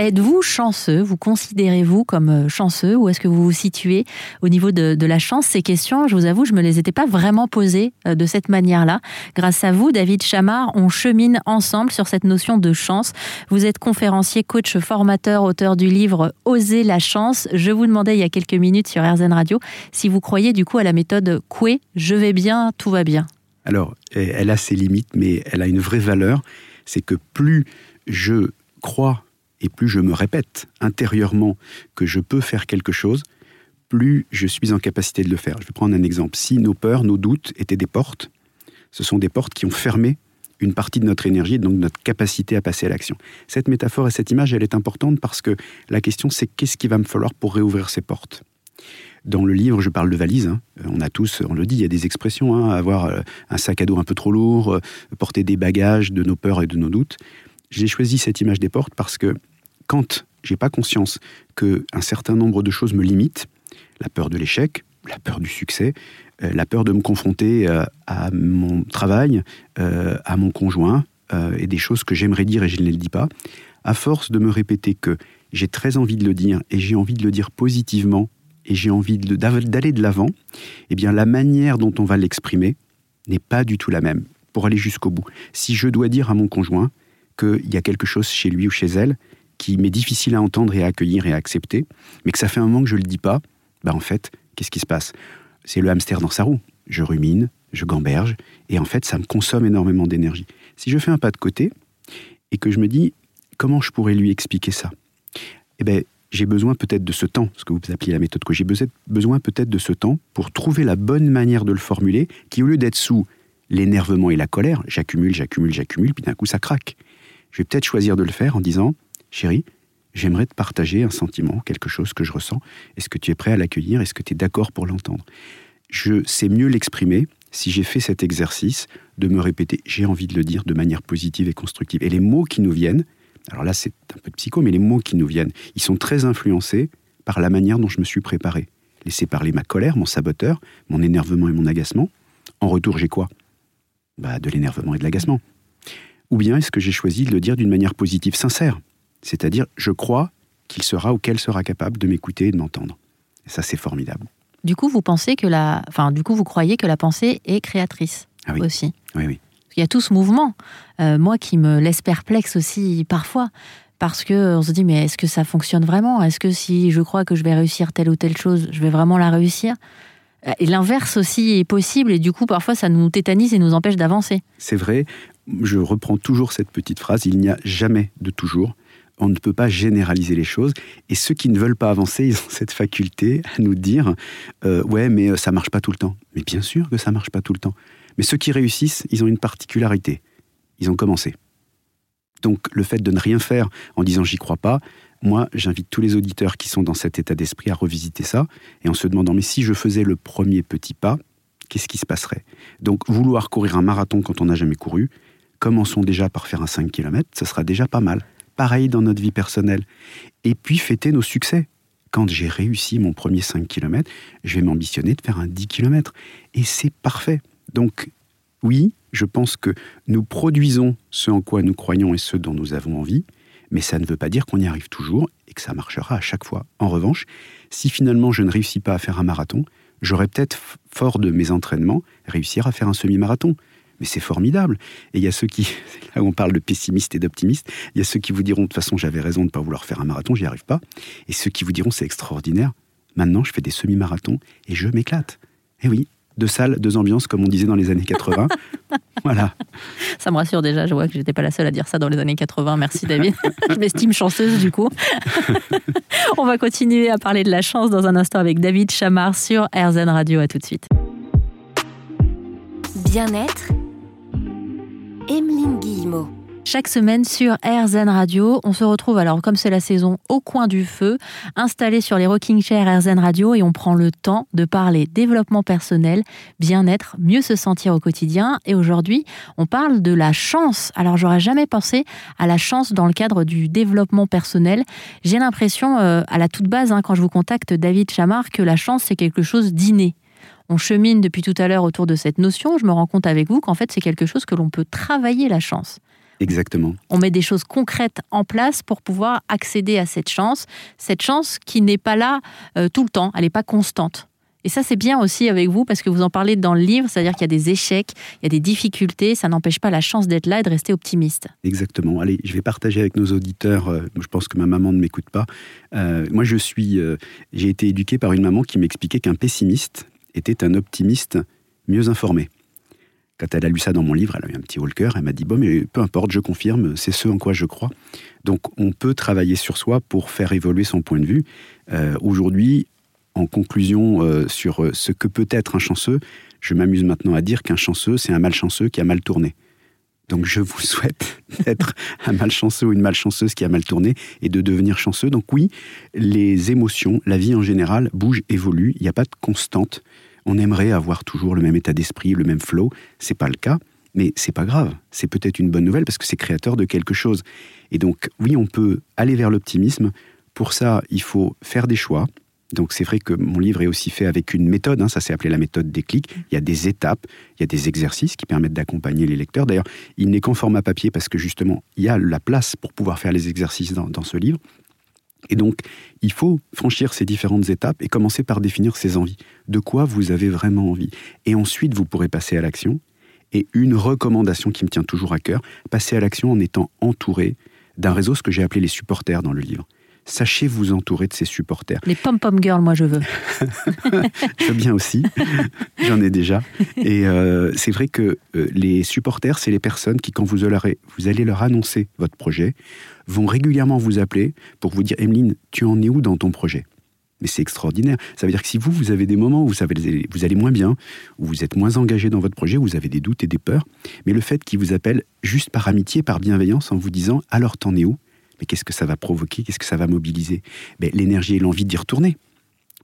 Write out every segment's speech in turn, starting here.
Êtes-vous chanceux? Vous considérez-vous comme euh, chanceux Ou est-ce que vous vous situez au niveau de, la chance? Ces questions, je vous avoue, je me les étais pas vraiment posées euh, de cette manière-là. Grâce à vous, David Chamard, on chemine ensemble sur cette notion de chance. Vous êtes conférencier, coach, formateur, auteur du livre Oser la chance. Je vous demandais il y a quelques minutes sur RZN Radio si vous croyez du coup à la méthode Coué, je vais bien, tout va bien. Alors, elle a ses limites, mais elle a une vraie valeur. C'est que plus je crois et plus je me répète intérieurement que je peux faire quelque chose, plus je suis en capacité de le faire. Je vais prendre un exemple. Si nos peurs, nos doutes étaient des portes, ce sont des portes qui ont fermé une partie de notre énergie donc notre capacité à passer à l'action. Cette métaphore et cette image, elle est importante parce que la question, c'est qu'est-ce qu'il va me falloir pour réouvrir ces portes? Dans le livre, je parle de valise. Hein. On a tous, on le dit, il y a des expressions, hein, avoir euh, un sac à dos un peu trop lourd, euh, porter des bagages de nos peurs et de nos doutes. J'ai choisi cette image des portes parce que quand j'ai pas conscience que un certain nombre de choses me limitent, la peur de l'échec, la peur du succès, euh, la peur de me confronter euh, à mon travail, euh, à mon conjoint, et des choses que j'aimerais dire et je ne les dis pas, à force de me répéter que j'ai très envie de le dire et j'ai envie de le dire positivement et j'ai envie d'aller de l'avant, eh bien la manière dont on va l'exprimer n'est pas du tout la même pour aller jusqu'au bout. Si je dois dire à mon conjoint qu'il y a quelque chose chez lui ou chez elle qui m'est difficile à entendre et à accueillir et à accepter, mais que ça fait un moment que je ne le dis pas, bah en fait, qu'est-ce qui se passe? C'est le hamster dans sa roue. Je rumine, je gamberge, et en fait, ça me consomme énormément d'énergie. Si je fais un pas de côté et que je me dis comment je pourrais lui expliquer ça, eh ben, j'ai besoin peut-être de ce temps, ce que vous appelez la méthode que j'ai besoin peut-être de ce temps pour trouver la bonne manière de le formuler, qui au lieu d'être sous l'énervement et la colère, j'accumule, j'accumule, j'accumule, puis d'un coup ça craque. Je vais peut-être choisir de le faire en disant Chérie, j'aimerais te partager un sentiment, quelque chose que je ressens. Est-ce que tu es prêt à l'accueillir? Est-ce que tu es d'accord pour l'entendre? Je sais mieux l'exprimer si j'ai fait cet exercice de me répéter, j'ai envie de le dire de manière positive et constructive. Et les mots qui nous viennent, alors là c'est un peu de psycho, mais les mots qui nous viennent, ils sont très influencés par la manière dont je me suis préparé. Laisser parler ma colère, mon saboteur, mon énervement et mon agacement. En retour, j'ai quoi? Bah, De l'énervement et de l'agacement. Ou bien est-ce que j'ai choisi de le dire d'une manière positive, sincère? C'est-à-dire, je crois qu'il sera ou qu'elle sera capable de m'écouter et de m'entendre. Et ça, c'est formidable. Du coup, vous pensez que la, enfin, du coup, vous croyez que la pensée est créatrice ah oui. aussi? Oui, oui. Il y a tout ce mouvement, euh, moi qui me laisse perplexe aussi parfois, parce que on se dit mais est-ce que ça fonctionne vraiment? Est-ce que si je crois que je vais réussir telle ou telle chose, je vais vraiment la réussir? Et l'inverse aussi est possible, et du coup parfois ça nous tétanise et nous empêche d'avancer. C'est vrai. Je reprends toujours cette petite phrase il n'y a jamais de toujours on ne peut pas généraliser les choses. Et ceux qui ne veulent pas avancer, ils ont cette faculté à nous dire euh, Ouais, mais euh, ça marche pas tout le temps. Mais bien sûr que ça marche pas tout le temps. Mais ceux qui réussissent, ils ont une particularité. Ils ont commencé. Donc le fait de ne rien faire en disant j'y crois pas, moi j'invite tous les auditeurs qui sont dans cet état d'esprit à revisiter ça et en se demandant mais si je faisais le premier petit pas, qu'est-ce qui se passerait? Donc vouloir courir un marathon quand on n'a jamais couru, commençons déjà par faire un 5 km, ce sera déjà pas mal pareil dans notre vie personnelle. Et puis fêter nos succès. Quand j'ai réussi mon premier 5 km, je vais m'ambitionner de faire un 10 km. Et c'est parfait. Donc, oui, je pense que nous produisons ce en quoi nous croyons et ce dont nous avons envie, mais ça ne veut pas dire qu'on y arrive toujours et que ça marchera à chaque fois. En revanche, si finalement je ne réussis pas à faire un marathon, j'aurais peut-être, fort de mes entraînements, réussir à faire un semi-marathon mais c'est formidable. Et il y a ceux qui, là où on parle de pessimistes et d'optimistes, il y a ceux qui vous diront de toute façon j'avais raison de ne pas vouloir faire un marathon, j'y arrive pas. Et ceux qui vous diront c'est extraordinaire, maintenant je fais des semi-marathons et je m'éclate. Et oui, deux salles, deux ambiances, comme on disait dans les années 80. voilà. Ça me rassure déjà, je vois que j'étais pas la seule à dire ça dans les années 80. Merci David. je m'estime chanceuse du coup. on va continuer à parler de la chance dans un instant avec David Chamard sur RZN Radio. À tout de suite. Bien-être Emeline Guillemot. Chaque semaine sur RZN Radio, on se retrouve alors comme c'est la saison au coin du feu, installé sur les rocking chairs RZN Radio et on prend le temps de parler développement personnel, bien-être, mieux se sentir au quotidien. Et aujourd'hui, on parle de la chance. Alors j'aurais jamais pensé à la chance dans le cadre du développement personnel. J'ai l'impression, euh, à la toute base, hein, quand je vous contacte David Chamard, que la chance c'est quelque chose d'inné on chemine depuis tout à l'heure autour de cette notion, je me rends compte avec vous qu'en fait c'est quelque chose que l'on peut travailler la chance. Exactement. On met des choses concrètes en place pour pouvoir accéder à cette chance, cette chance qui n'est pas là euh, tout le temps, elle n'est pas constante. Et ça, c'est bien aussi avec vous parce que vous en parlez dans le livre, c'est-à-dire qu'il y a des échecs, il y a des difficultés, ça n'empêche pas la chance d'être là et de rester optimiste. Exactement. Allez, je vais partager avec nos auditeurs, euh, je pense que ma maman ne m'écoute pas. Euh, moi, je suis, euh, j'ai été éduqué par une maman qui m'expliquait qu'un pessimiste était un optimiste mieux informé. Quand elle a lu ça dans mon livre, elle a eu un petit haut cœur, elle m'a dit, bon, mais peu importe, je confirme, c'est ce en quoi je crois. Donc, on peut travailler sur soi pour faire évoluer son point de vue. Aujourd'hui, en conclusion euh, sur euh, ce que peut être un chanceux, je m'amuse maintenant à dire qu'un chanceux, c'est un malchanceux qui a mal tourné. Donc je vous souhaite d'être un malchanceux ou une malchanceuse qui a mal tourné et de devenir chanceux. Donc oui, les émotions, la vie en général bouge, évolue, il n'y a pas de constante. On aimerait avoir toujours le même état d'esprit, le même flow, c'est pas le cas, mais c'est pas grave. C'est peut-être une bonne nouvelle parce que c'est créateur de quelque chose. Et donc oui, on peut aller vers l'optimisme. Pour ça, il faut faire des choix, donc c'est vrai que mon livre est aussi fait avec une méthode, hein, ça s'est appelé la méthode des clics. Il y a des étapes, il y a des exercices qui permettent d'accompagner les lecteurs. D'ailleurs, il n'est qu'en format papier parce que justement, il y a la place pour pouvoir faire les exercices dans, ce livre. Et donc, il faut franchir ces différentes étapes et commencer par définir ses envies. De quoi vous avez vraiment envie? Et ensuite, vous pourrez passer à l'action. Et une recommandation qui me tient toujours à cœur, passer à l'action en étant entouré d'un réseau, ce que j'ai appelé les supporters dans le livre sachez vous entourer de ses supporters. Les pom-pom girls, moi je veux. je veux bien aussi, j'en ai déjà. Et euh, c'est vrai que euh, les supporters, c'est les personnes qui, quand vous, vous allez leur annoncer votre projet, vont régulièrement vous appeler pour vous dire Emeline, tu en es où dans ton projet? Mais c'est extraordinaire. Ça veut dire que si vous, vous avez des moments où vous, savez, vous allez moins bien, où vous êtes moins engagé dans votre projet, où vous avez des doutes et des peurs, mais le fait qu'ils vous appellent juste par amitié, par bienveillance, en vous disant alors t'en es où? Mais qu'est-ce que ça va provoquer? Qu'est-ce que ça va mobiliser? Ben, L'énergie et l'envie d'y retourner.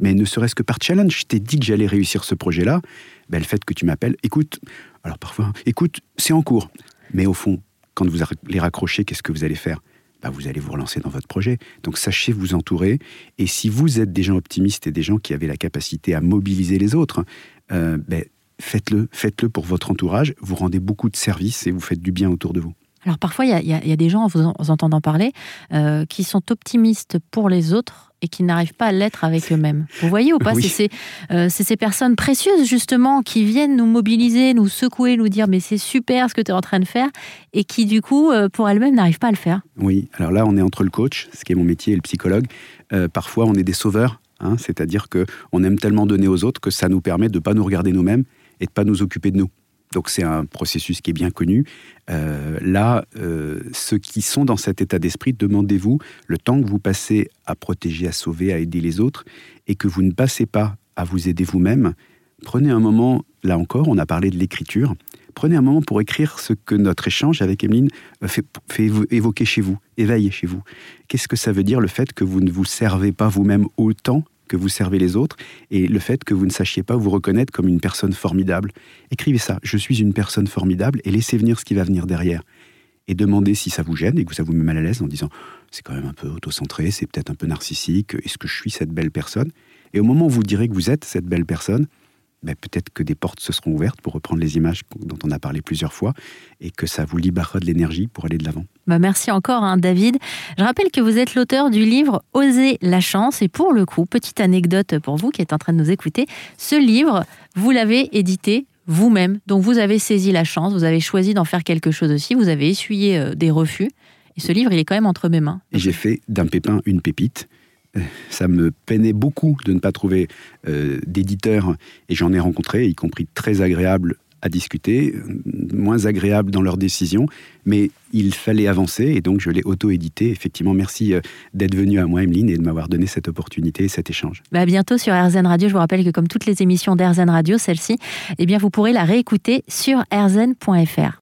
Mais ne serait-ce que par challenge, je t'ai dit que j'allais réussir ce projet-là. Ben, le fait que tu m'appelles, écoute, alors parfois, écoute, c'est en cours. Mais au fond, quand vous les raccrochez, qu'est-ce que vous allez faire? Ben, Vous allez vous relancer dans votre projet. Donc sachez vous entourer. Et si vous êtes des gens optimistes et des gens qui avaient la capacité à mobiliser les autres, euh, ben, faites-le, faites-le pour votre entourage. Vous rendez beaucoup de services et vous faites du bien autour de vous. Alors parfois, il y, a des gens, en vous, entendant parler, euh, qui sont optimistes pour les autres et qui n'arrivent pas à l'être avec eux-mêmes. Vous voyez ou pas? Euh, C'est ces, personnes précieuses, justement, qui viennent nous mobiliser, nous secouer, nous dire mais c'est super ce que tu es en train de faire, et qui, du coup, euh, pour elles-mêmes, n'arrivent pas à le faire. Oui, alors là, on est entre le coach, ce qui est mon métier, et le psychologue. parfois, on est des sauveurs, hein, c'est-à-dire qu'on aime tellement donner aux autres que ça nous permet de ne pas nous regarder nous-mêmes et de ne pas nous occuper de nous. Donc c'est un processus qui est bien connu. Euh, là, euh, ceux qui sont dans cet état d'esprit, demandez-vous le temps que vous passez à protéger, à sauver, à aider les autres, et que vous ne passez pas à vous aider vous-même. Prenez un moment, là encore, on a parlé de l'écriture. Prenez un moment pour écrire ce que notre échange avec Emeline fait, fait évoquer chez vous, éveiller chez vous. Qu'est-ce que ça veut dire le fait que vous ne vous servez pas vous-même autant que vous servez les autres et le fait que vous ne sachiez pas vous reconnaître comme une personne formidable. Écrivez ça, je suis une personne formidable et laissez venir ce qui va venir derrière. Et demandez si ça vous gêne et que ça vous met mal à l'aise en disant c'est quand même un peu autocentré, c'est peut-être un peu narcissique, est-ce que je suis cette belle personne? Et au moment où vous direz que vous êtes cette belle personne, ben, peut-être que des portes se seront ouvertes pour reprendre les images dont on a parlé plusieurs fois et que ça vous libérera de l'énergie pour aller de l'avant. Bah merci encore, hein, David. Je rappelle que vous êtes l'auteur du livre Oser la chance. Et pour le coup, petite anecdote pour vous qui êtes en train de nous écouter, ce livre, vous l'avez édité vous-même. Donc vous avez saisi la chance, vous avez choisi d'en faire quelque chose aussi, vous avez essuyé euh, des refus. Et ce livre, il est quand même entre mes mains. Et j'ai fait d'un pépin une pépite ça me peinait beaucoup de ne pas trouver euh, d'éditeurs, et j'en ai rencontré, y compris très agréables à discuter, moins agréables dans leurs décisions, mais il fallait avancer, et donc je l'ai auto-édité. Effectivement, merci euh, d'être venu à moi, Emeline, et de m'avoir donné cette opportunité et cet échange. Bah bientôt sur RZN Radio, je vous rappelle que comme toutes les émissions d'RZN Radio, celle-ci, eh bien vous pourrez la réécouter sur rzn.fr.